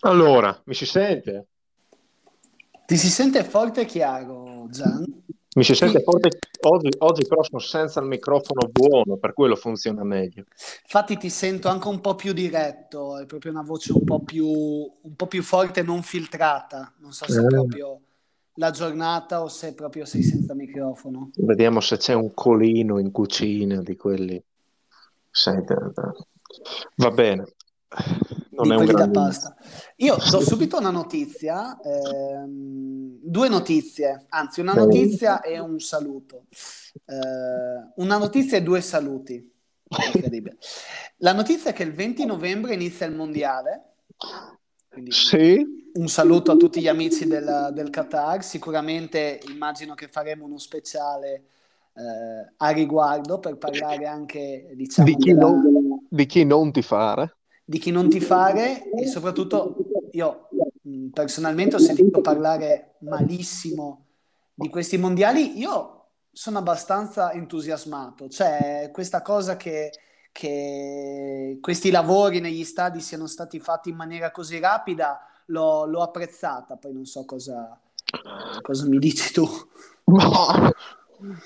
Allora, mi si sente? Ti si sente forte e chiaro, Gian? Mi si sente forte oggi, oggi però sono senza il microfono buono, per quello funziona meglio. Infatti ti sento anche un po' più diretto, è proprio una voce un po' più, un po' più forte e non filtrata. Non so se è Eh. proprio la giornata o se proprio sei senza microfono. Vediamo se c'è un colino in cucina di quelli. Senti, va bene. Non è un da gran pasta. Io do subito una notizia, ehm, due notizie, anzi una notizia e un saluto. Eh, una notizia e due saluti. Incredibile. La notizia è che il 20 novembre inizia il mondiale. Quindi Sì, un saluto a tutti gli amici del, del Qatar. Sicuramente immagino che faremo uno speciale eh, a riguardo per parlare anche, diciamo, di chi, della- non, di chi non ti fare. Di chi non ti fare e soprattutto io personalmente ho sentito parlare malissimo di questi mondiali. Io sono abbastanza entusiasmato, cioè questa cosa che, che questi lavori negli stadi siano stati fatti in maniera così rapida l'ho, l'ho apprezzata, poi non so cosa, cosa mi dici tu.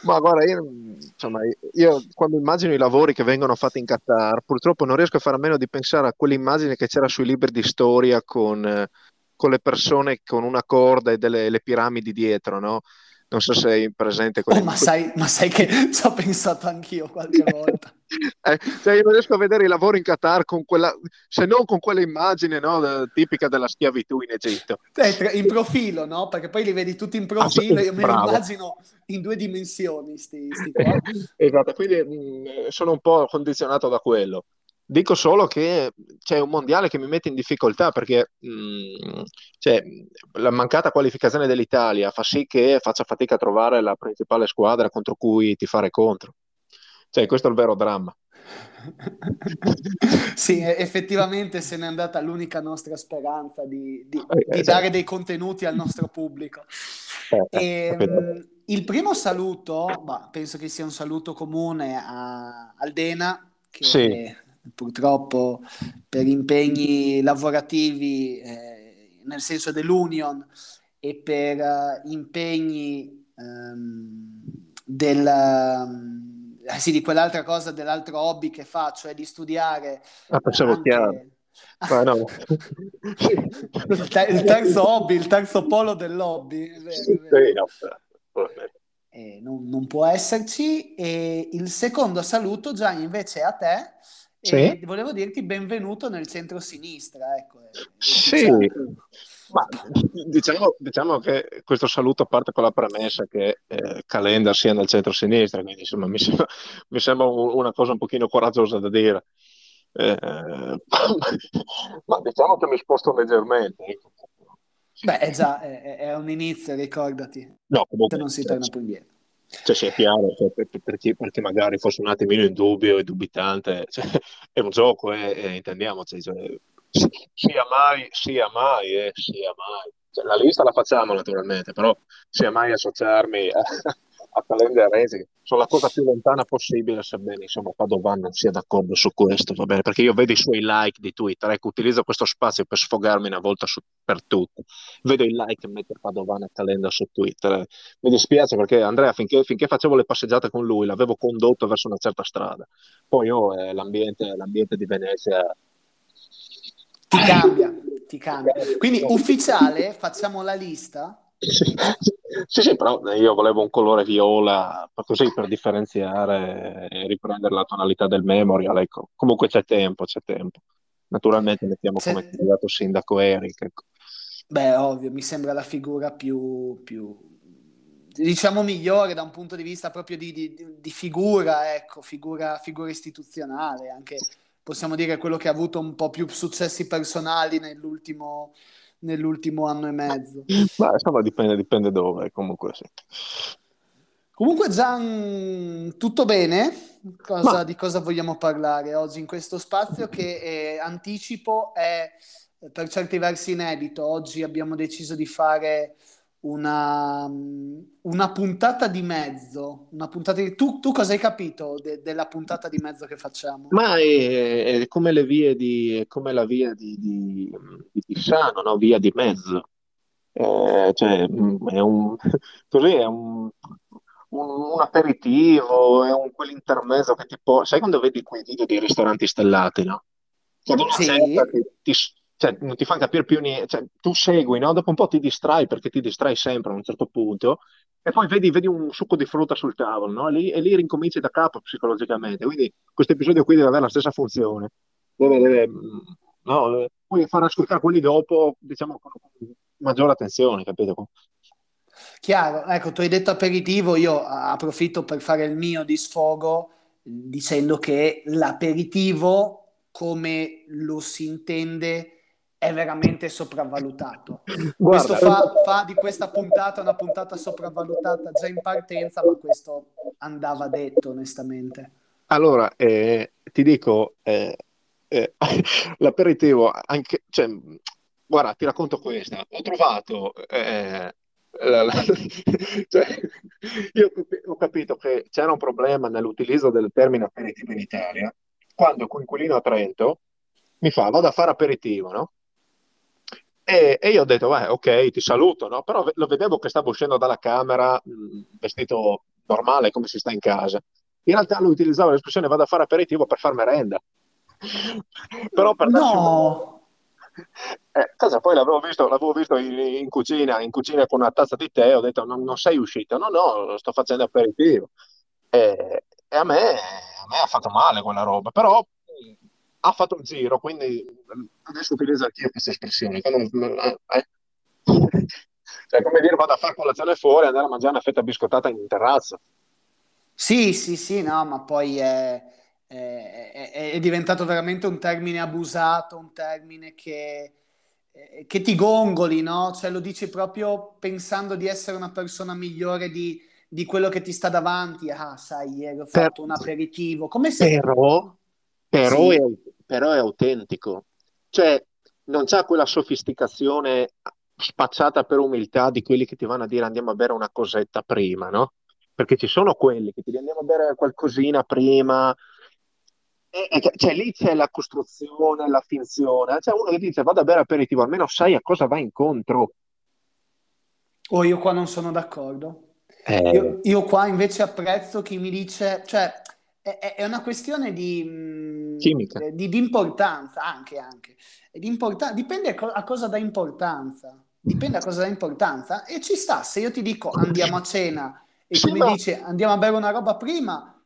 Ma guarda, io, insomma, io quando immagino i lavori che vengono fatti in Qatar, purtroppo non riesco a fare a meno di pensare a quell'immagine che c'era sui libri di storia con, eh, con le persone con una corda e delle le piramidi dietro, no? Non so se sei presente. Oh, quelle- ma sai, ma sai che ci ho pensato anch'io qualche volta. Eh, cioè io non riesco a vedere i lavori in Qatar con quella, se non con quella immagine, no, tipica della schiavitù in Egitto. Eh, in profilo, no? Perché poi li vedi tutti in profilo, io me li immagino in due dimensioni, sti, sti. Esatto, quindi mh, sono un po' condizionato da quello. Dico solo che c'è un mondiale che mi mette in difficoltà perché mh, cioè, la mancata qualificazione dell'Italia fa sì che faccia fatica a trovare la principale squadra contro cui tifare contro. Cioè, questo è il vero dramma. Sì, effettivamente se n'è andata l'unica nostra speranza di, di- Eh, di esatto. dare dei contenuti al nostro pubblico. Eh, eh, E, capito. mh, il primo saluto, bah, penso che sia un saluto comune a Aldena, che Sì. Purtroppo per impegni lavorativi, eh, nel senso dell'Union, e per eh, impegni ehm, del, eh, sì, di quell'altra cosa, dell'altro hobby che fa, cioè di studiare Ah, pensavo anche... chiaro. Ma no. il, ter- il terzo hobby, il terzo polo dell'hobby, è è. Eh, non, non può esserci. E il secondo saluto, già invece a te, e Sì. volevo dirti benvenuto nel centro-sinistra. Ecco, è Sì, ma diciamo, diciamo che questo saluto parte con la premessa che eh, Calenda sia nel centro-sinistra, quindi insomma mi sembra, mi sembra un- una cosa un pochino coraggiosa da dire. Eh, ma diciamo che mi sposto leggermente. Beh, è già è, è un inizio, ricordati, No, comunque, non si torna più indietro. Cioè, sia chiaro, cioè, per, per chi, per chi magari fosse un attimino in dubbio e dubitante, cioè, è un gioco, eh, eh, intendiamoci, cioè, si- sia mai, sia mai, eh, sia mai. Cioè, la lista la facciamo naturalmente, però sia mai associarmi a, a Calenda Renzi, sono la cosa più lontana possibile, sebbene insomma Padovan non sia d'accordo su questo, va bene? Perché io vedo i suoi like di Twitter, ecco, utilizzo questo spazio per sfogarmi una volta su- per tutte. Vedo i like che mette Padovan e Calenda su Twitter. eh. Mi dispiace perché Andrea, finché, finché facevo le passeggiate con lui, l'avevo condotto verso una certa strada. Poi oh, eh, l'ambiente, l'ambiente di Venezia. Ti cambia, ti cambia. Quindi ufficiale, facciamo la lista. Sì, sì, sì, però io volevo un colore viola, così per differenziare e riprendere la tonalità del memorial. Ecco. Comunque c'è tempo, c'è tempo. Naturalmente mettiamo C'è- come candidato sindaco Eric. Ecco. Beh, ovvio, mi sembra la figura più, più, diciamo, migliore da un punto di vista proprio di, di- di figura, ecco, figura, figura istituzionale, anche possiamo dire quello che ha avuto un po' più successi personali nell'ultimo, nell'ultimo anno e mezzo. Ma insomma dipende, dipende dove, comunque sì. Comunque, Gian, tutto bene? Cosa- Ma di cosa vogliamo parlare oggi in questo spazio che eh, anticipo è per certi versi inedito. Oggi abbiamo deciso di fare una, una puntata di mezzo. Una puntata di... Tu, tu cosa hai capito de- della puntata di mezzo che facciamo? Ma è, è come le vie di, come la via di, di, di Pisano, no? Via di mezzo. Eh, cioè, mm, è un, così è un, un, un aperitivo, è un quell'intermezzo che ti può... Sai quando vedi quei video dei ristoranti stellati, no? Una Sì, certa ti- cioè, non ti fanno capire più niente, cioè, tu segui, no? Dopo un po' ti distrai perché ti distrai sempre a un certo punto e poi vedi, vedi un succo di frutta sul tavolo, no? E lì, e lì ricominci da capo psicologicamente. Quindi questo episodio qui deve avere la stessa funzione. Deve, deve, no, puoi far ascoltare quelli dopo, diciamo, con, maggiore attenzione, capito? chiaro. Ecco, tu hai detto aperitivo, io approfitto per fare il mio di sfogo dicendo che l'aperitivo, come lo si intende, è veramente sopravvalutato. Questo Guarda, fa, fa di questa puntata una puntata sopravvalutata già in partenza, ma questo andava detto onestamente. allora, eh, ti dico, eh, eh, l'aperitivo, anche, cioè, guarda, ti racconto questa. Ho trovato, eh, la- la- cioè, io ho capito che c'era un problema nell'utilizzo del termine aperitivo in Italia, quando il coinquilino a Trento mi fa, vado a fare aperitivo, no? E, e io ho detto, beh, ok, ti saluto, no? Però lo vedevo che stavo uscendo dalla camera, mh, vestito normale, come si sta in casa. In realtà lui utilizzava l'espressione vado a fare aperitivo per far merenda. Però per darsi un... No, Eh, cosa poi l'avevo visto, l'avevo visto in, in cucina, in cucina con una tazza di tè, ho detto non, non sei uscito? No, no, sto facendo aperitivo. E, e a me, a me ha fatto male quella roba, però ha fatto un giro, quindi mh, adesso utilizzo anch'io questa espressione. Quando- eh, eh. Cioè, come dire, vado a fare colazione fuori e andare a mangiare una fetta biscottata in terrazza. sì, sì, sì, no, ma poi è, è- è- è diventato veramente un termine abusato, un termine che, eh, che ti gongoli, no? Cioè lo dici proprio pensando di essere una persona migliore di, di quello che ti sta davanti. Ah, sai, ieri ho Per- fatto un aperitivo, come se... però, però è, Sì, però è autentico. Cioè, non c'ha quella sofisticazione spacciata per umiltà di quelli che ti vanno a dire andiamo a bere una cosetta prima, no? Perché ci sono quelli che ti dicono andiamo a bere qualcosina prima. E- e- cioè, lì c'è la costruzione, la finzione. C'è uno che dice vado a bere aperitivo, almeno sai a cosa vai incontro. o io qua non sono d'accordo. Eh, Io, io qua invece apprezzo chi mi dice, cioè è, è- una questione di, mh, chimica. di- di importanza, anche, anche. Di importa- dipende a, co- a cosa dà importanza, dipende a cosa dà importanza e ci sta, se io ti dico andiamo a cena e tu Sì, mi ma dici andiamo a bere una roba prima,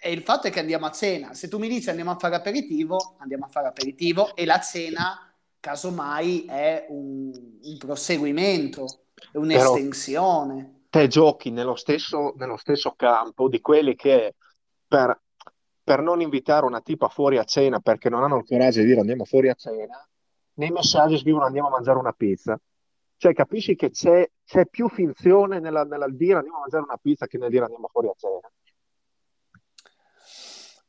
eh, e il fatto è che andiamo a cena, se tu mi dici andiamo a fare aperitivo, andiamo a fare aperitivo e la cena, casomai, è un, un proseguimento, è però un'estensione. te giochi nello stesso, nello stesso campo di quelli che per, per non invitare una tipa fuori a cena perché non hanno il coraggio di dire andiamo fuori a cena, nei messaggi scrivono andiamo a mangiare una pizza. Cioè, capisci che c'è c'è più finzione nella, nella dire andiamo a mangiare una pizza che nel dire andiamo fuori a cena.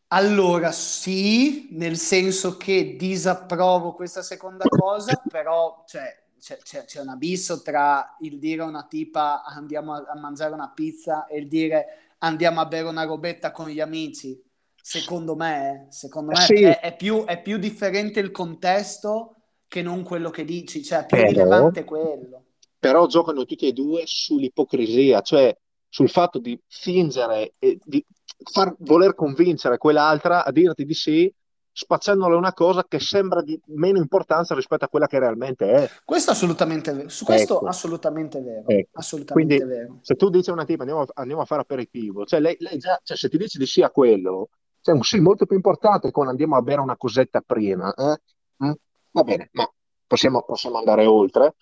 Allora, sì, nel senso che disapprovo questa seconda cosa, però cioè, c'è, c'è- c'è un abisso tra il dire a una tipa andiamo a, a mangiare una pizza e il dire andiamo a bere una robetta con gli amici. Secondo me, secondo me Sì, è, è più, è più differente il contesto che non quello che dici, cioè più però, rilevante quello. però giocano tutti e due sull'ipocrisia, cioè sul fatto di fingere e di far voler convincere quell'altra a dirti di sì, spacciandole una cosa che sembra di meno importanza rispetto a quella che realmente è. Questo assolutamente vero, su questo Ecco, assolutamente vero, ecco. assolutamente Quindi vero. se tu dici a una tipa andiamo, a- andiamo a fare aperitivo, cioè lei, lei già, cioè, se ti dice di sì a quello, c'è un sì molto più importante con andiamo a bere una cosetta prima. eh? Mm? Va bene, ma possiamo, possiamo andare oltre,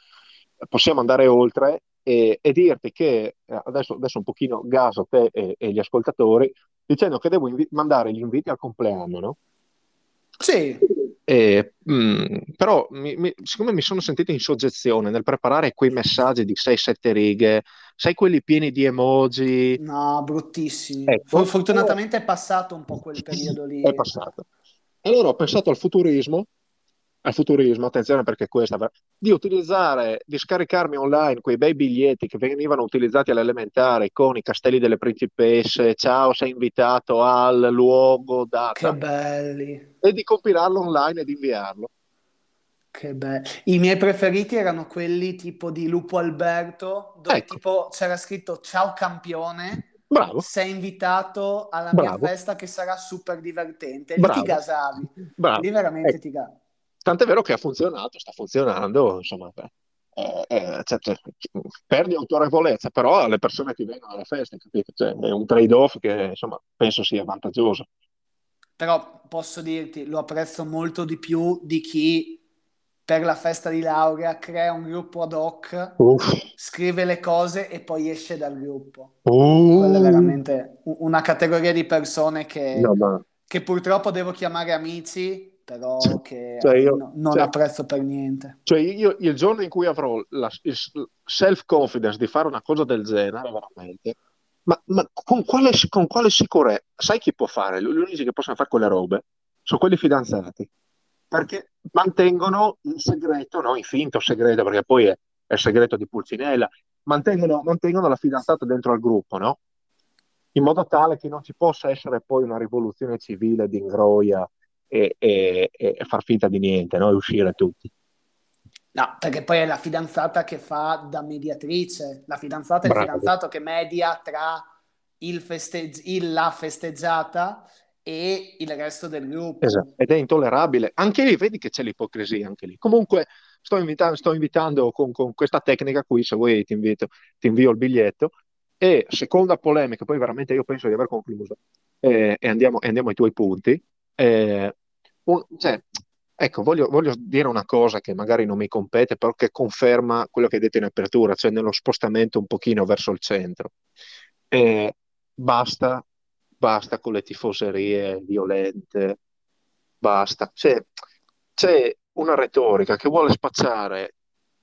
possiamo andare oltre e, e dirti che eh, adesso, adesso un pochino gaso te e, e gli ascoltatori, dicendo che devo invi- mandare gli inviti al compleanno, no? Sì, E, mm, però, mi- mi- siccome mi sono sentito in soggezione nel preparare quei messaggi di 6-7 righe, sai quelli pieni di emoji, no, bruttissimi. ecco, fortunatamente è passato un po' quel periodo lì. è passato. Allora ho pensato al futurismo al futurismo, attenzione perché questa, di utilizzare, di scaricarmi online quei bei biglietti che venivano utilizzati all'elementare con i castelli delle principesse, ciao sei invitato al luogo, data. Che belli. E di compilarlo online e di inviarlo. Che bello. I miei preferiti erano quelli tipo di Lupo Alberto, dove ecco. tipo c'era scritto ciao campione. Bravo. Sei invitato alla Bravo. mia festa che sarà super divertente. Lì Bravo. ti gasavi. Bravo. Lì veramente ecco. ti gasavi. Tant'è vero che ha funzionato, sta funzionando, insomma, eh, eh, cioè, perdi autorevolezza, però alle persone che vengono alla festa, capito? Cioè, è un trade-off che insomma, penso sia vantaggioso. Però posso dirti, lo apprezzo molto di più di chi per la festa di laurea crea un gruppo ad hoc, Uff. scrive le cose e poi esce dal gruppo. Uh. Quella è veramente una categoria di persone che, no, ma... che purtroppo devo chiamare amici però cioè, che cioè io, no, non cioè, apprezzo per niente. Cioè io il giorno in cui avrò la, il self-confidence di fare una cosa del genere, veramente, ma, ma con, quale, con, quale, sicurezza? Sai chi può fare? Gli unici che possono fare quelle robe sono quelli fidanzati, perché mantengono il segreto, no? in finto segreto, perché poi è, è il segreto di Pulcinella, mantengono, mantengono la fidanzata dentro al gruppo, no? in modo tale che non ci possa essere poi una rivoluzione civile di ingroia e, e, e far finta di niente, no? e uscire tutti. No, perché poi è la fidanzata che fa da mediatrice, la fidanzata è il fidanzato che media tra il festeggi- il, la festeggiata e il resto del gruppo. Esatto, ed è intollerabile. Anche lì, vedi che c'è l'ipocrisia anche lì. Comunque sto invitando, sto invitando con, con, questa tecnica qui, se vuoi ti, invito, ti invio il biglietto. E seconda polemica, poi veramente io penso di aver concluso, eh, e, andiamo, e andiamo ai tuoi punti. Eh, un, cioè, ecco, voglio, voglio, dire una cosa che magari non mi compete, però che conferma quello che hai detto in apertura, cioè nello spostamento un pochino verso il centro. Eh, basta, basta con le tifoserie violente, basta. C'è, c'è una retorica che vuole spacciare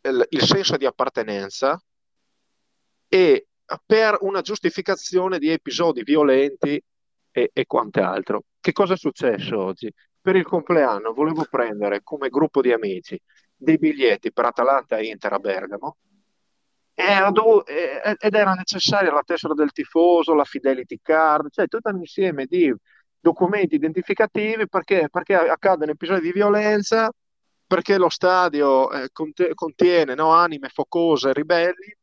il, il senso di appartenenza e per una giustificazione di episodi violenti e, e quant'altro. Che cosa è successo oggi? Per il compleanno volevo prendere come gruppo di amici dei biglietti per Atalanta e Inter a Bergamo ed era necessaria la tessera del tifoso, la fidelity card, cioè tutto un insieme di documenti identificativi perché, perché accadono episodi di violenza, perché lo stadio eh, contiene no, anime focose, ribelli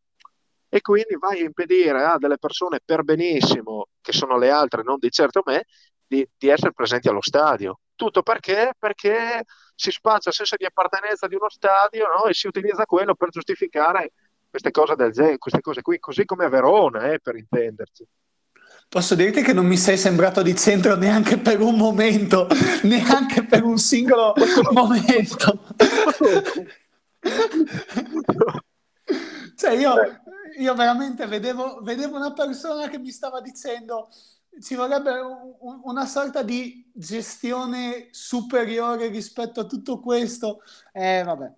e quindi vai a impedire a delle persone per benissimo, che sono le altre, non di certo me, di, di essere presenti allo stadio. Tutto perché? Perché si spaccia il senso di appartenenza di uno stadio no? e si utilizza quello per giustificare queste cose del genere, queste cose qui, così come a Verona, eh, per intenderci. Posso dirti che non mi sei sembrato di centro neanche per un momento, neanche per un singolo momento. cioè io, io veramente vedevo, vedevo, una persona che mi stava dicendo ci vorrebbe un, una sorta di gestione superiore rispetto a tutto questo. Eh, vabbè.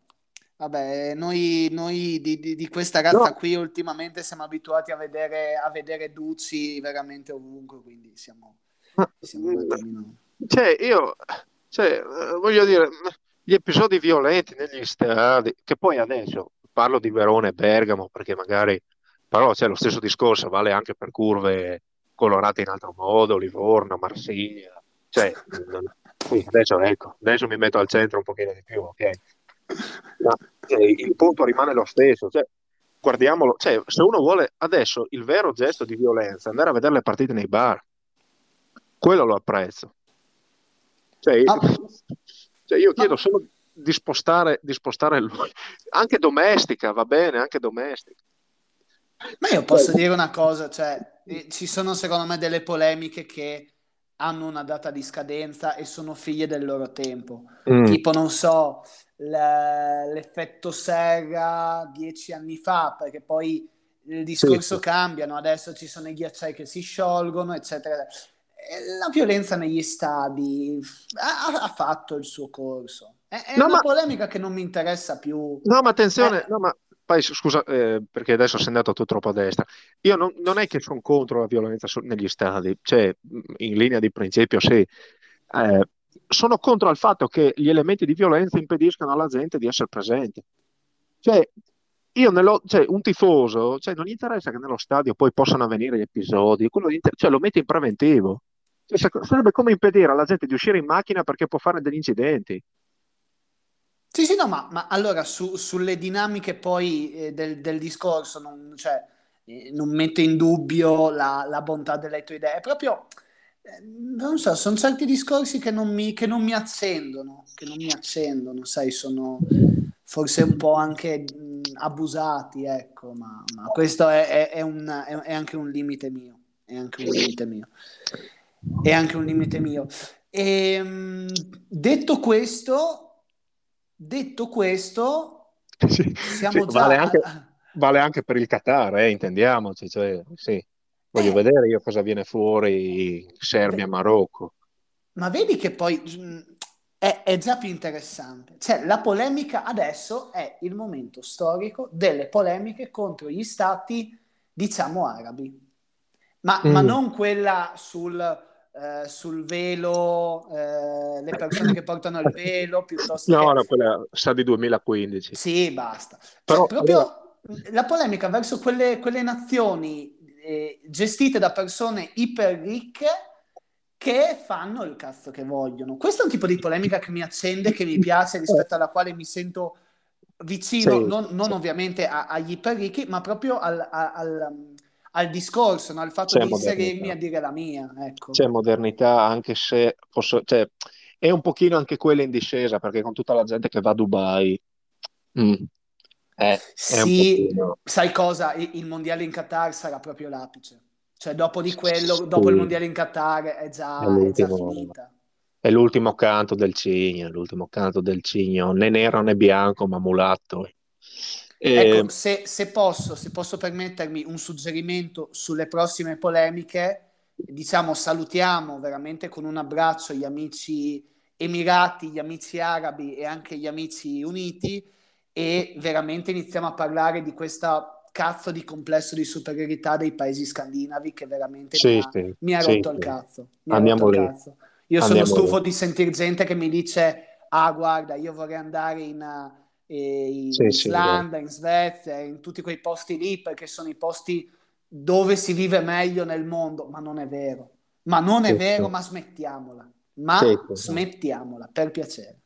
Vabbè, noi, noi di, di, di, questa razza no. qui ultimamente siamo abituati a vedere, a vedere Ducci veramente ovunque, quindi siamo... siamo. Cioè, io, cioè, voglio dire, gli episodi violenti negli stadi, che poi adesso parlo di Verona e Bergamo, perché magari, però cioè, lo stesso discorso vale anche per curve colorate in altro modo, Livorno, Marsiglia, cioè, adesso, ecco, adesso mi metto al centro un pochino di più, ok? Ma cioè, il punto rimane lo stesso. Cioè, guardiamolo, cioè, se uno vuole adesso il vero gesto di violenza, andare a vedere le partite nei bar, quello lo apprezzo. Cioè, ah. cioè io chiedo solo di spostare, di spostare lui. Anche domestica, va bene, anche domestica. Ma io posso dire una cosa, cioè, eh, ci sono secondo me delle polemiche che hanno una data di scadenza e sono figlie del loro tempo. Mm. Tipo, non so, l'effetto serra dieci anni fa, perché poi il discorso sì. cambia, no? adesso ci sono i ghiacciai che si sciolgono, eccetera. La violenza negli stadi ha, ha fatto il suo corso. È, è no, una ma... polemica che non mi interessa più. No, ma attenzione, eh... no, ma poi scusa, eh, perché adesso sei andato tu troppo a destra. Io non, non è che sono contro la violenza negli stadi, cioè in linea di principio sì. Eh, sono contro il fatto che gli elementi di violenza impediscano alla gente di essere presente. Cioè, io nello, cioè, un tifoso, cioè, non gli interessa che nello stadio poi possano avvenire gli episodi, quello inter- cioè, lo mette in preventivo. Cioè, sarebbe come impedire alla gente di uscire in macchina perché può fare degli incidenti. Sì, sì, no, ma, ma allora su, sulle dinamiche poi eh, del, del, discorso, non, cioè, eh, non metto in dubbio la, la, bontà delle tue idee, è proprio, eh, non so, sono certi discorsi che non, mi, che non mi accendono, che non mi accendono, sai, sono forse un po' anche mh, abusati, ecco, ma, ma questo è, è, è, un, è, anche un limite mio, è anche un limite mio, è anche un limite mio. E, mh, detto questo Detto questo, sì, siamo sì, già... Vale anche, vale anche, per il Qatar, eh, intendiamoci. Cioè, sì. Voglio eh, vedere io cosa viene fuori Serbia-Marocco. Ma vedi che poi mm, è, è, già più interessante. Cioè, la polemica adesso è il momento storico delle polemiche contro gli stati, diciamo, arabi. Ma, mm. ma non quella sul eh, sul velo, eh, le persone che portano il velo, piuttosto no, che... no, quella sa di 2015. Sì, basta. Cioè, Però, proprio allora... la polemica verso quelle, quelle nazioni eh, gestite da persone iper ricche che fanno il cazzo che vogliono. Questo è un tipo di polemica che mi accende, che mi piace, rispetto alla quale mi sento vicino, sì, non, non sì. ovviamente a, agli iper ricchi, ma proprio al, al, al discorso, no? al fatto C'è di inserirmi a dire la mia. Ecco. C'è modernità, anche se posso, cioè, è un pochino anche quella in discesa, perché con tutta la gente che va a Dubai. Mm, è, sì, è sai cosa? Il mondiale in Qatar sarà proprio l'apice. Cioè, dopo di quello, sì. dopo il mondiale in Qatar è già, è già finita. È l'ultimo canto del cigno, l'ultimo canto del cigno, né nero né bianco, ma mulatto. Ecco, ehm, se, se, posso, se posso permettermi un suggerimento sulle prossime polemiche, diciamo salutiamo veramente con un abbraccio gli amici Emirati, gli amici arabi e anche gli amici uniti e veramente iniziamo a parlare di questa cazzo di complesso di superiorità dei paesi scandinavi che veramente sì, mi, ha, sì, mi, ha, rotto sì, il cazzo. Andiamo rotto il cazzo. Io Andiamo sono stufo lì. di sentire gente che mi dice ah guarda io vorrei andare in in sì, Islanda, sì, in Svezia, in tutti quei posti lì, perché sono i posti dove si vive meglio nel mondo, ma non è vero. Ma non è vero, ma smettiamola. Ma smettiamola, per piacere.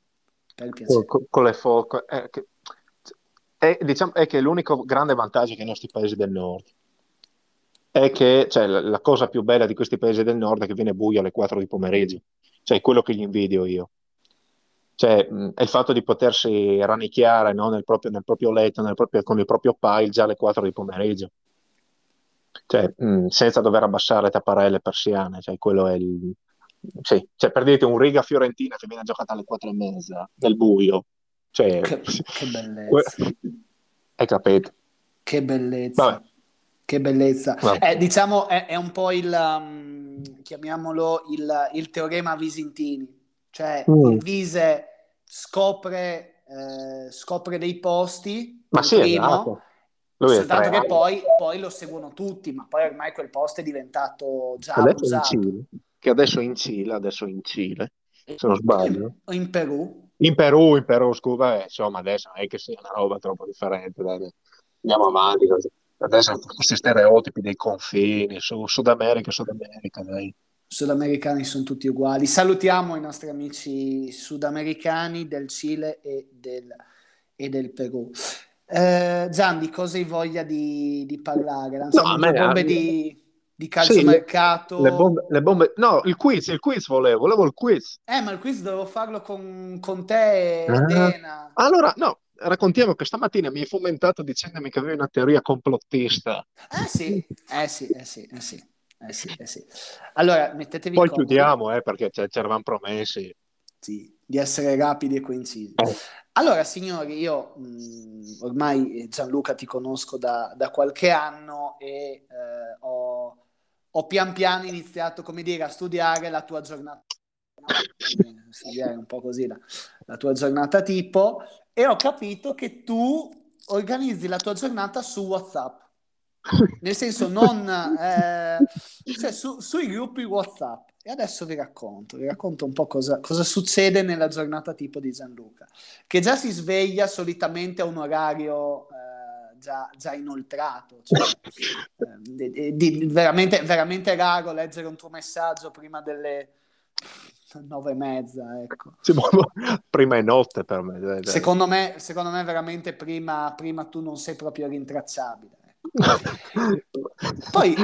Per piacere. Con, con le foto, è, che, è, diciamo, è che l'unico grande vantaggio che i nostri paesi del nord è che cioè, la, la, cosa più bella di questi paesi del nord è che viene buio alle 4 di pomeriggio, cioè quello che gli invidio io. Cioè, mh, è il fatto di potersi rannicchiare no, nel, proprio, nel, proprio, letto, nel proprio, con il proprio pile già alle 4 di pomeriggio. Cioè, mh, senza dover abbassare tapparelle persiane, cioè, quello è il... Sì, cioè, per dirti un riga fiorentina che viene giocata alle 4 e mezza, nel buio. Cioè, che, che bellezza. Hai capito? Che bellezza. Vabbè. Che bellezza. Eh, diciamo, è, è, un po' il, um, chiamiamolo, il, il teorema Visintini cioè mm. il Vise scopre, eh, scopre dei posti, ma sì, primo, esatto. Lui soltanto che poi, poi, lo seguono tutti, ma poi ormai quel posto è diventato già adesso in Cile, che adesso è in Cile, adesso in Cile, se non sbaglio. O in Perù. In Perù, in Perù, scusa, eh, insomma adesso non è che sia una roba troppo differente, dai. andiamo avanti, adesso questi stereotipi dei confini, su Sud America, Sud America, dai sudamericani sono tutti uguali. Salutiamo i nostri amici sudamericani del Cile e del, e del Perù. Eh, Gian, di cosa hai voglia di, di parlare? Lanciamo no, bombe di, di calciomercato. Sì, le, bombe, le bombe, no, il quiz, il quiz volevo, volevo il quiz. Eh, ma il quiz dovevo farlo con, con te e ah. Dena. Allora, no, raccontiamo che stamattina mi hai fomentato dicendomi che avevi una teoria complottista. Eh sì, eh sì, eh sì, eh sì. Eh sì, eh sì. Allora, mettetevi Poi comodi. chiudiamo, eh, perché ci eravamo promessi. Sì, di essere rapidi e coincisi. Eh. Allora, signori, io mh, mm, ormai Gianluca ti conosco da, da qualche anno e eh, ho, ho, pian piano iniziato, come dire, a studiare la tua giornata. studiare un po' così la, la tua giornata tipo e ho capito che tu organizzi la tua giornata su WhatsApp nel senso non eh, cioè su, sui gruppi WhatsApp e adesso vi racconto, vi racconto un po' cosa, cosa, succede nella giornata tipo di Gianluca, che già si sveglia solitamente a un orario eh, già, già, inoltrato. Cioè, eh, di, di, veramente, veramente raro leggere un tuo messaggio prima delle nove e mezza, ecco. prima è notte per me. Secondo me, secondo me veramente prima, prima tu non sei proprio rintracciabile. Poi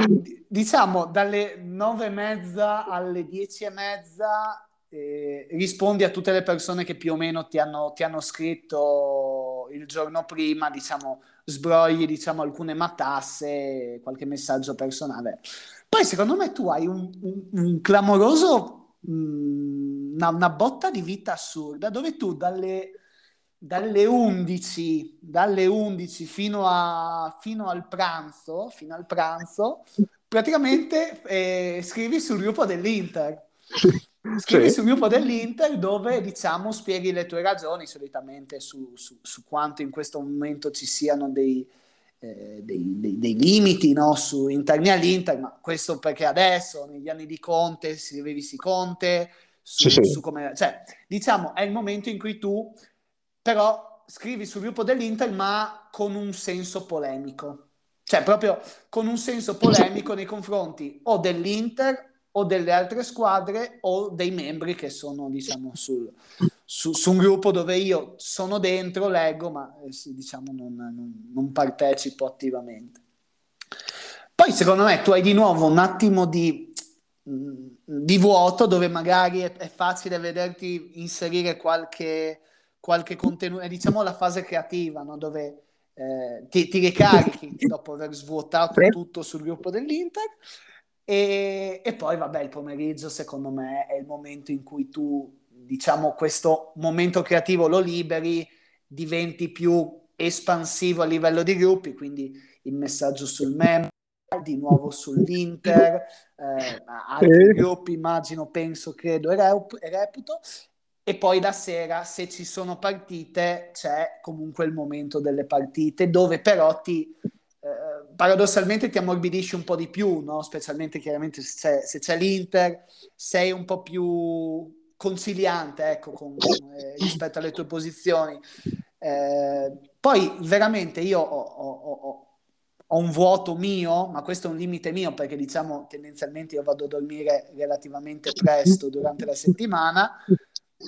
diciamo dalle nove e mezza alle dieci e mezza eh, rispondi a tutte le persone che più o meno ti hanno, ti hanno scritto il giorno prima, diciamo, sbrogli diciamo, alcune matasse, qualche messaggio personale. Poi secondo me tu hai un, un, un clamoroso, mh, mm, una, una botta di vita assurda dove tu dalle dalle 11, dalle 11 fino, a, fino, al pranzo, fino al pranzo, praticamente eh, scrivi sul gruppo dell'Inter. Scrivi sì. sul gruppo dell'Inter dove diciamo spieghi le tue ragioni solitamente su, su, su quanto in questo momento ci siano dei, eh, dei, dei, dei limiti no? su, interni all'Inter, ma questo perché adesso, negli anni di Conte, si rivisi Conte, su, sì, sì. su come... Cioè, diciamo, è il momento in cui tu però scrivi sul gruppo dell'Inter ma con un senso polemico, cioè proprio con un senso polemico nei confronti o dell'Inter o delle altre squadre o dei membri che sono diciamo sul, su, su, un gruppo dove io sono dentro, leggo ma eh, diciamo non, non, non partecipo attivamente. Poi secondo me tu hai di nuovo un attimo di, di vuoto dove magari è, è facile vederti inserire qualche qualche contenuto, diciamo la fase creativa, no? dove eh, ti, ti, ricarichi dopo aver svuotato tutto sul gruppo dell'Inter. E, e, poi vabbè il pomeriggio secondo me è il momento in cui tu diciamo questo momento creativo lo liberi, diventi più espansivo a livello di gruppi, quindi il messaggio sul meme, di nuovo sull'Inter, eh, altri gruppi immagino, penso, credo e reputo, e poi la sera, se ci sono partite, c'è comunque il momento delle partite, dove però ti eh, paradossalmente ti ammorbidisci un po' di più, no? specialmente chiaramente se c'è, se c'è l'Inter, sei un po' più conciliante ecco, con, eh, rispetto alle tue posizioni. Eh, poi veramente io ho, ho, ho, ho, un vuoto mio, ma questo è un limite mio perché diciamo tendenzialmente io vado a dormire relativamente presto durante la settimana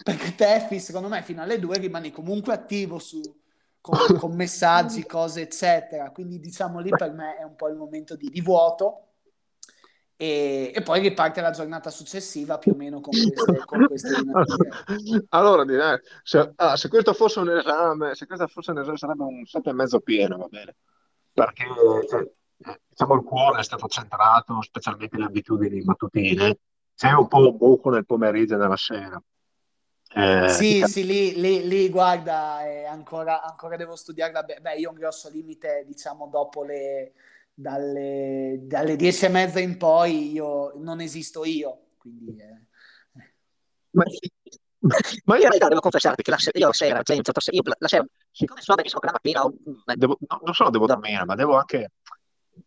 perché te, secondo me, fino alle due rimani comunque attivo su, con, con, messaggi, cose, eccetera. Quindi, diciamo, lì per me è un po' il momento di, di vuoto. E, e, poi riparte la giornata successiva più o meno con queste, con queste allora direi se, ah, se, questo fosse un esame se questo fosse un esame sarebbe un sette e mezzo pieno va bene perché cioè, diciamo il cuore è stato centrato specialmente le abitudini mattutine c'è un po' un buco nel pomeriggio e nella sera eh, sì, sì, lì, lì, lì guarda, eh, ancora, ancora, devo studiarla. Beh, io ho un grosso limite, diciamo, dopo le, dalle, dalle dieci e mezza in poi, io non esisto io, quindi... Eh. Ma, ma, io in realtà devo confessarti che la, io la sera, cioè, io la sera, siccome so benissimo che la mattina... Ho, devo, no, non solo devo dormire, ma devo anche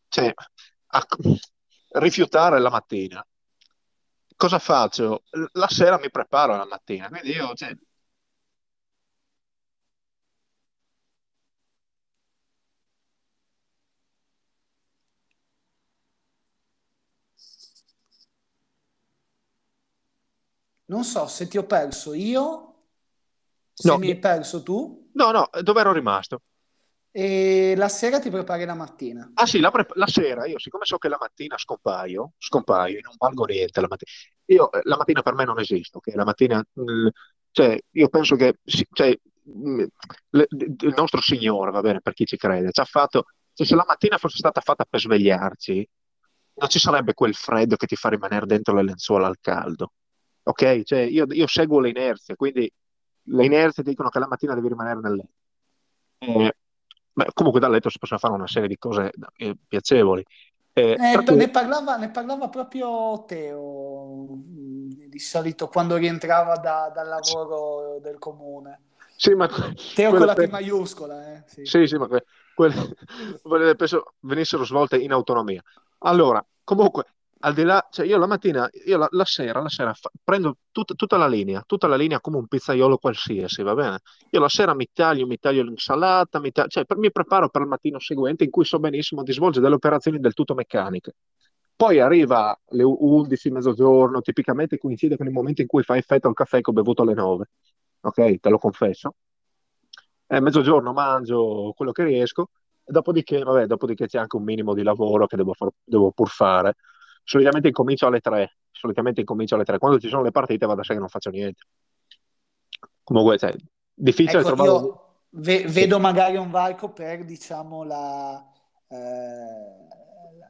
cioè, a, rifiutare la mattina cosa faccio? La sera mi preparo la mattina, quindi io, cioè, Non so se ti ho perso io, se no, mi hai perso tu, no, no, dove ero rimasto? E la sera ti prepari la mattina. Ah sì, la, pre- la sera, io siccome so che la mattina scompaio, scompaio, non valgo niente la mattina. Io, eh, la mattina per me non esiste, ok? La mattina, mh, cioè, io penso che, cioè, le, il nostro Signore, va bene, per chi ci crede, ci ha fatto, cioè, se la mattina fosse stata fatta per svegliarci, non ci sarebbe quel freddo che ti fa rimanere dentro le lenzuola al caldo, ok? Cioè, io, io seguo le inerzie, quindi le inerzie dicono che la mattina devi rimanere nel letto. Eh, Beh, comunque dal letto si possono fare una serie di cose eh, piacevoli. Eh, eh, tu... ne, parlava, ne, parlava, proprio Teo di solito quando rientrava da, dal lavoro del comune. Sì, ma Teo con la T maiuscola. Eh? Sì. sì, sì, ma quelle, quelle penso venissero svolte in autonomia. Allora, comunque, al di là, cioè io la mattina, io la, la sera, la sera fa- prendo tut- tutta la linea, tutta la linea come un pizzaiolo qualsiasi, va bene? Io la sera mi taglio, mi taglio l'insalata, mi, taglio- cioè, per- mi preparo per il mattino seguente in cui so benissimo di svolgere delle operazioni del tutto meccaniche. Poi arriva alle 11, mezzogiorno, tipicamente coincide con il momento in cui fa effetto il caffè che ho bevuto alle 9, ok? Te lo confesso. E mezzogiorno mangio quello che riesco, dopodiché, vabbè, dopodiché c'è anche un minimo di lavoro che devo, far- devo pur fare. Solitamente incomincio alle 3, solitamente incomincio alle 3. Quando ci sono le partite vado a sé che non faccio niente. Comunque, cioè, difficile Ecco, trovare... io ve- vedo magari un varco per, diciamo, la, eh,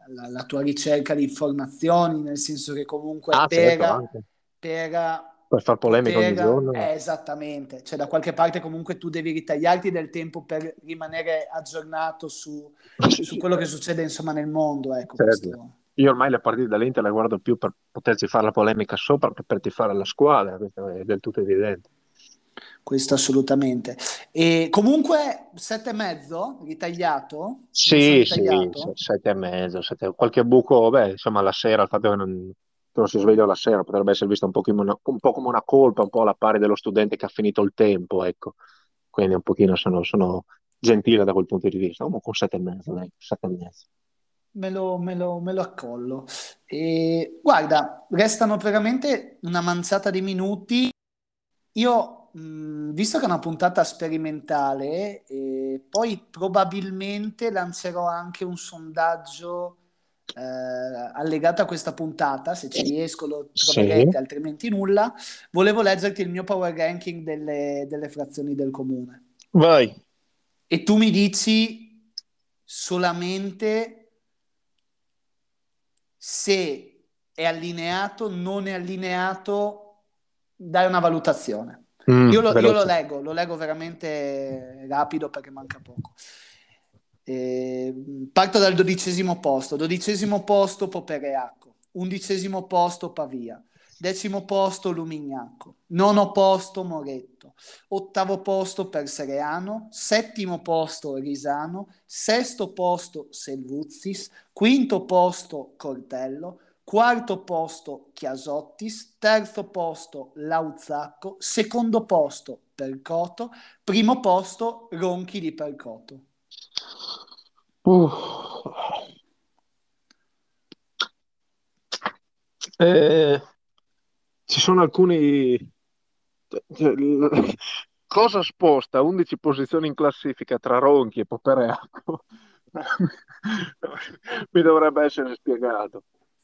la, la tua ricerca di informazioni, nel senso che comunque Ah, certo, per, anche. per Per far polemica ogni giorno. eh, esattamente, cioè da qualche parte comunque tu devi ritagliarti del tempo per rimanere aggiornato su, Sì, su sì, quello che succede insomma nel mondo, ecco, certo. questo... Io ormai le partite dell'Inter le guardo più per poterci fare la polemica sopra che per tifare la squadra, questo è del tutto evidente. Questo assolutamente. E comunque sette e mezzo ritagliato? Sì, sì, ritagliato? se- sette e mezzo, sette- qualche buco, beh, insomma, la sera, il fatto che non, non si sveglia la sera potrebbe essere visto un po' come una, un po' come una colpa, un po' alla pari dello studente che ha finito il tempo, ecco. Quindi un pochino sono, sono gentile da quel punto di vista. Comunque un sette e mezzo, dai, sette e mezzo. Me lo, me lo- me lo accollo. E guarda, restano veramente una manciata di minuti. Io, mh, visto che è una puntata sperimentale, eh, poi probabilmente lancerò anche un sondaggio eh, allegato a questa puntata. Se ci riesco lo Sì, troverete, altrimenti nulla. Volevo leggerti il mio power ranking delle, delle frazioni del comune. vai. E tu mi dici solamente se è allineato, non è allineato, dai una valutazione. Mm, Io lo, io lo leggo, lo leggo veramente rapido perché manca poco. Eh, parto dal dodicesimo posto. Dodicesimo posto Popereacco. Undicesimo posto Pavia. Decimo posto Lumignacco. Nono posto Moretto. Ottavo posto Persereano. Settimo posto Risano. Sesto posto Selvuzis. Quinto posto Cortello. Quarto posto Chiasottis, terzo posto Lauzacco, secondo posto Percoto, primo posto Ronchi di Percoto. Uh. Eh, ci sono alcuni... Cosa sposta 11 posizioni in classifica tra Ronchi e Popereacco? Mi dovrebbe essere spiegato.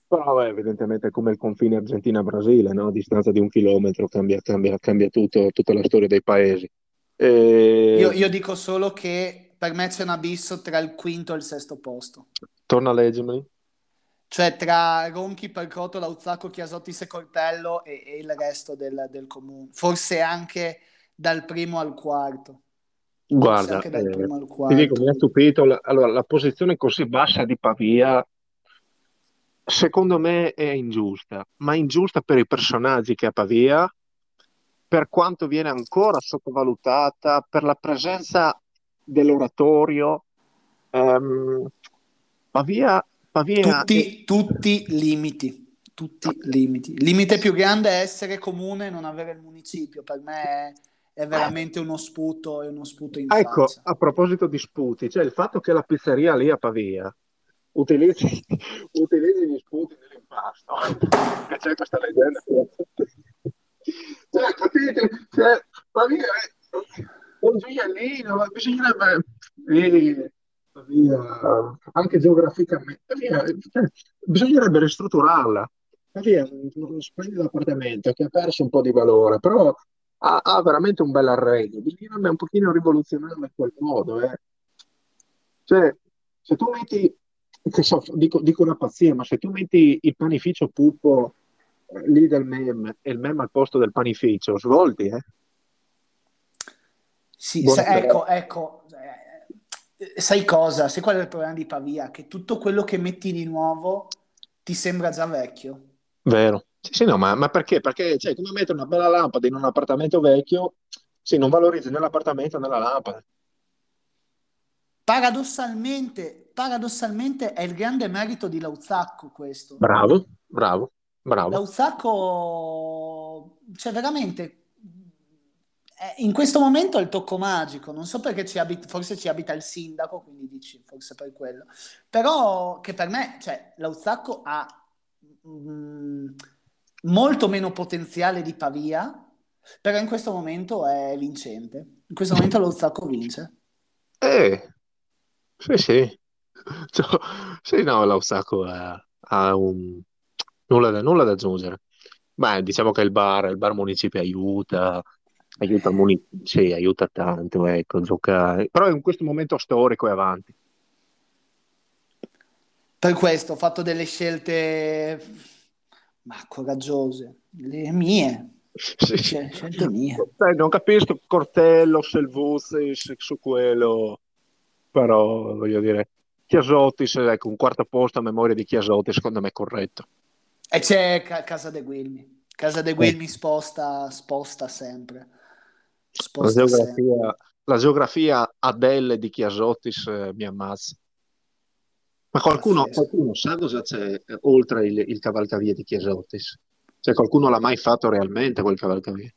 Però vabbè, evidentemente è come il confine Argentina-Brasile, no? A distanza di un chilometro cambia, cambia- cambia tutto- tutta la storia dei paesi. E- Io, io dico solo che per me c'è un abisso tra il quinto e il sesto posto. Torna a leggermi. Cioè tra Ronchi, Percoto, Lauzacco, Chiasottis e Cortello e, e il resto del, del comune. Forse anche dal primo al quarto. Forse Guarda, anche dal eh, primo al dico, mi ha stupito. la- Allora, la posizione così bassa di Pavia, secondo me, è ingiusta, ma ingiusta per i personaggi che ha Pavia, per quanto viene ancora sottovalutata, per la presenza dell'oratorio. Ehm, Pavia, Pavia è- Tutti, tutti limiti, tutti limiti. Il limite più grande è essere comune e non avere il municipio. Per me è, è veramente uno sputo, è uno sputo in Ecco, faccia. a proposito di sputi, cioè il fatto che la pizzeria lì a Pavia utilizzi, utilizzi gli sputi nell'impasto, che c'è questa leggenda. Cioè, capite? Cioè, Pavia è un gioiellino, bisognerebbe... eh, Pavia, anche geograficamente, cioè, bisognerebbe ristrutturarla. Pavia è un, un splendido appartamento che ha perso un po' di valore, però ha, ha veramente un bel arredo, bisognerebbe un pochino rivoluzionarla in quel modo, eh. Cioè, se tu metti, che so, dico, dico una pazzia, ma se tu metti il panificio Pupo eh, lì del MEM e il MEM al posto del panificio, svolti, eh? Sì, sa- ecco, ecco, eh, sai cosa? Sai qual è il problema di Pavia? Che tutto quello che metti di nuovo ti sembra già vecchio. Vero. Sì, sì, no, ma, ma perché? Perché, cioè, come mettere una bella lampada in un appartamento vecchio, sì, non valorizzi né l'appartamento né la lampada. Paradossalmente, paradossalmente è il grande merito di Lauzacco questo. Bravo, bravo, bravo. Lauzacco, cioè veramente, in questo momento è il tocco magico, non so perché ci abita, forse ci abita il sindaco, quindi dici forse per quello, però che per me, cioè, Lauzacco ha mm, molto meno potenziale di Pavia, però in questo momento è vincente, in questo momento Lauzacco vince. Eh, sì, sì. Cioè, sì, no, Lauzacco ha, ha un... nulla da, nulla da aggiungere. Beh, diciamo che il bar, il bar Municipi aiuta, aiuta, il sì, aiuta tanto, ecco, giocare. Però in questo momento storico è avanti. Per questo ho fatto delle scelte, ma coraggiose, le mie, Sì. scel- scelte mie. Non capisco Cortello, Selvuzis su quello, però voglio dire, Chiasotti, ecco, un quarto posto a memoria di Chiasotti, secondo me è corretto. E c'è Ca- Casa de Guilmi. Casa de Guilmi sposta, sposta sempre. La geografia, la geografia Adele di Chiasotis eh, mi ammazza. Ma qualcuno, qualcuno sa cosa c'è eh, oltre il, il cavalcavia di Chiasotis? Cioè, qualcuno l'ha mai fatto realmente quel cavalcavia?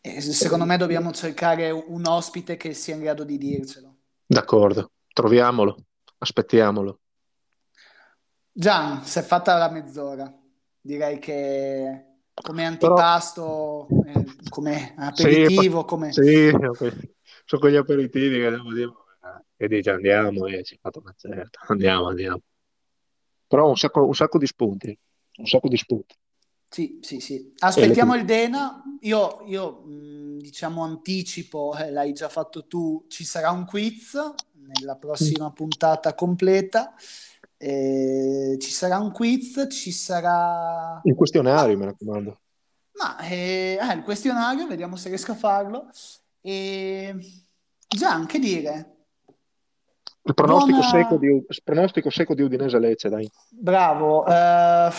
E secondo me dobbiamo cercare un ospite che sia in grado di dircelo. D'accordo, troviamolo, aspettiamolo. Gian, si è fatta la mezz'ora. Direi che come Però antipasto, eh, come sì, aperitivo, come... sì, ok. sono quegli aperitivi che devo dire, eh, e dice andiamo e ci ha fatto una certa, andiamo, andiamo. Però un sacco, un sacco di spunti, un sacco di spunti. Sì, sì, sì. Aspettiamo il Dena. Io, io, mh, diciamo, anticipo, eh, l'hai già fatto tu, ci sarà un quiz nella prossima puntata completa. Eh, ci sarà un quiz, ci sarà... il questionario, Ma, mi raccomando. ma eh, eh, il questionario, vediamo se riesco a farlo. E... Gian, che dire? Il pronostico secco Buona... di, pronostico secco di Udinese Lecce, dai. Bravo. Eh,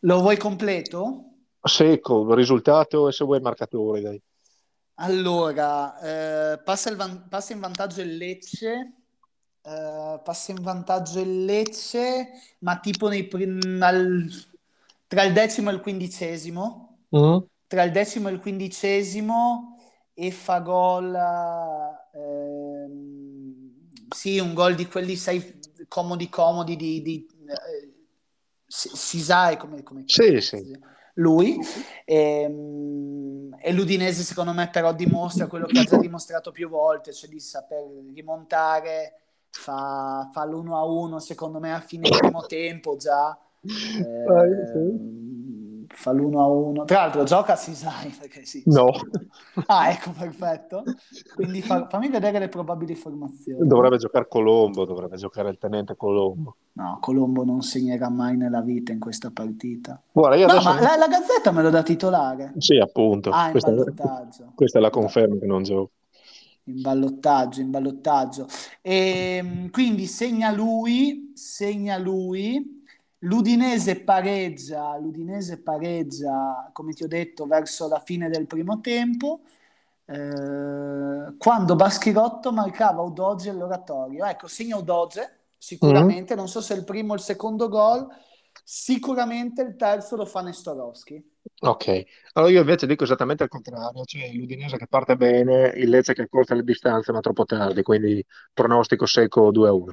lo vuoi completo? Secco, risultato e se vuoi marcatore, dai. Allora, eh, passa, il van- passa in vantaggio il Lecce, eh, passa in vantaggio il Lecce, ma tipo nei al- tra il decimo e il quindicesimo, Mm? tra il decimo e il quindicesimo e fa gol, ehm, sì, un gol di quelli, sai, comodi comodi di, di eh, Si- Sisai, come, come Sì, sì. lui, Ehm, e l'Udinese secondo me però dimostra quello che ha già dimostrato più volte, cioè di saper rimontare, fa, fa l'1 a 1 secondo me a fine primo tempo già, Dai, sì. Ehm, fa l'1 a 1, tra l'altro gioca Sisai perché sì, No. Ah ecco perfetto, quindi fa- fammi vedere le probabili formazioni. dovrebbe giocare Colombo, dovrebbe giocare il tenente Colombo. No, Colombo non segnerà mai nella vita in questa partita. Guarda, io No, adesso... ma la, la Gazzetta me lo da titolare. Sì, appunto, Ah, questa, questa è la conferma che non gioco. In ballottaggio, in ballottaggio. E, quindi segna lui, segna lui. L'Udinese pareggia, l'Udinese pareggia, come ti ho detto, verso la fine del primo tempo, eh, quando Baschirotto marcava Udoge all'oratorio. Ecco, segna Udoge, sicuramente, non so se è il primo o il secondo gol, sicuramente il terzo lo fa Nestorowski. Ok, allora io invece dico esattamente il contrario, cioè l'Udinese che parte bene, il Lecce che accorcia le distanze ma troppo tardi, quindi pronostico secco 2-1.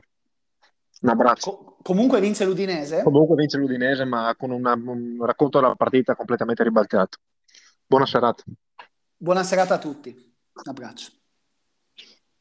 Un abbraccio. Co- comunque vince l'Udinese. Comunque vince l'Udinese ma con una- un racconto della partita completamente ribaltato. Buona serata. Buona serata a tutti. Un abbraccio.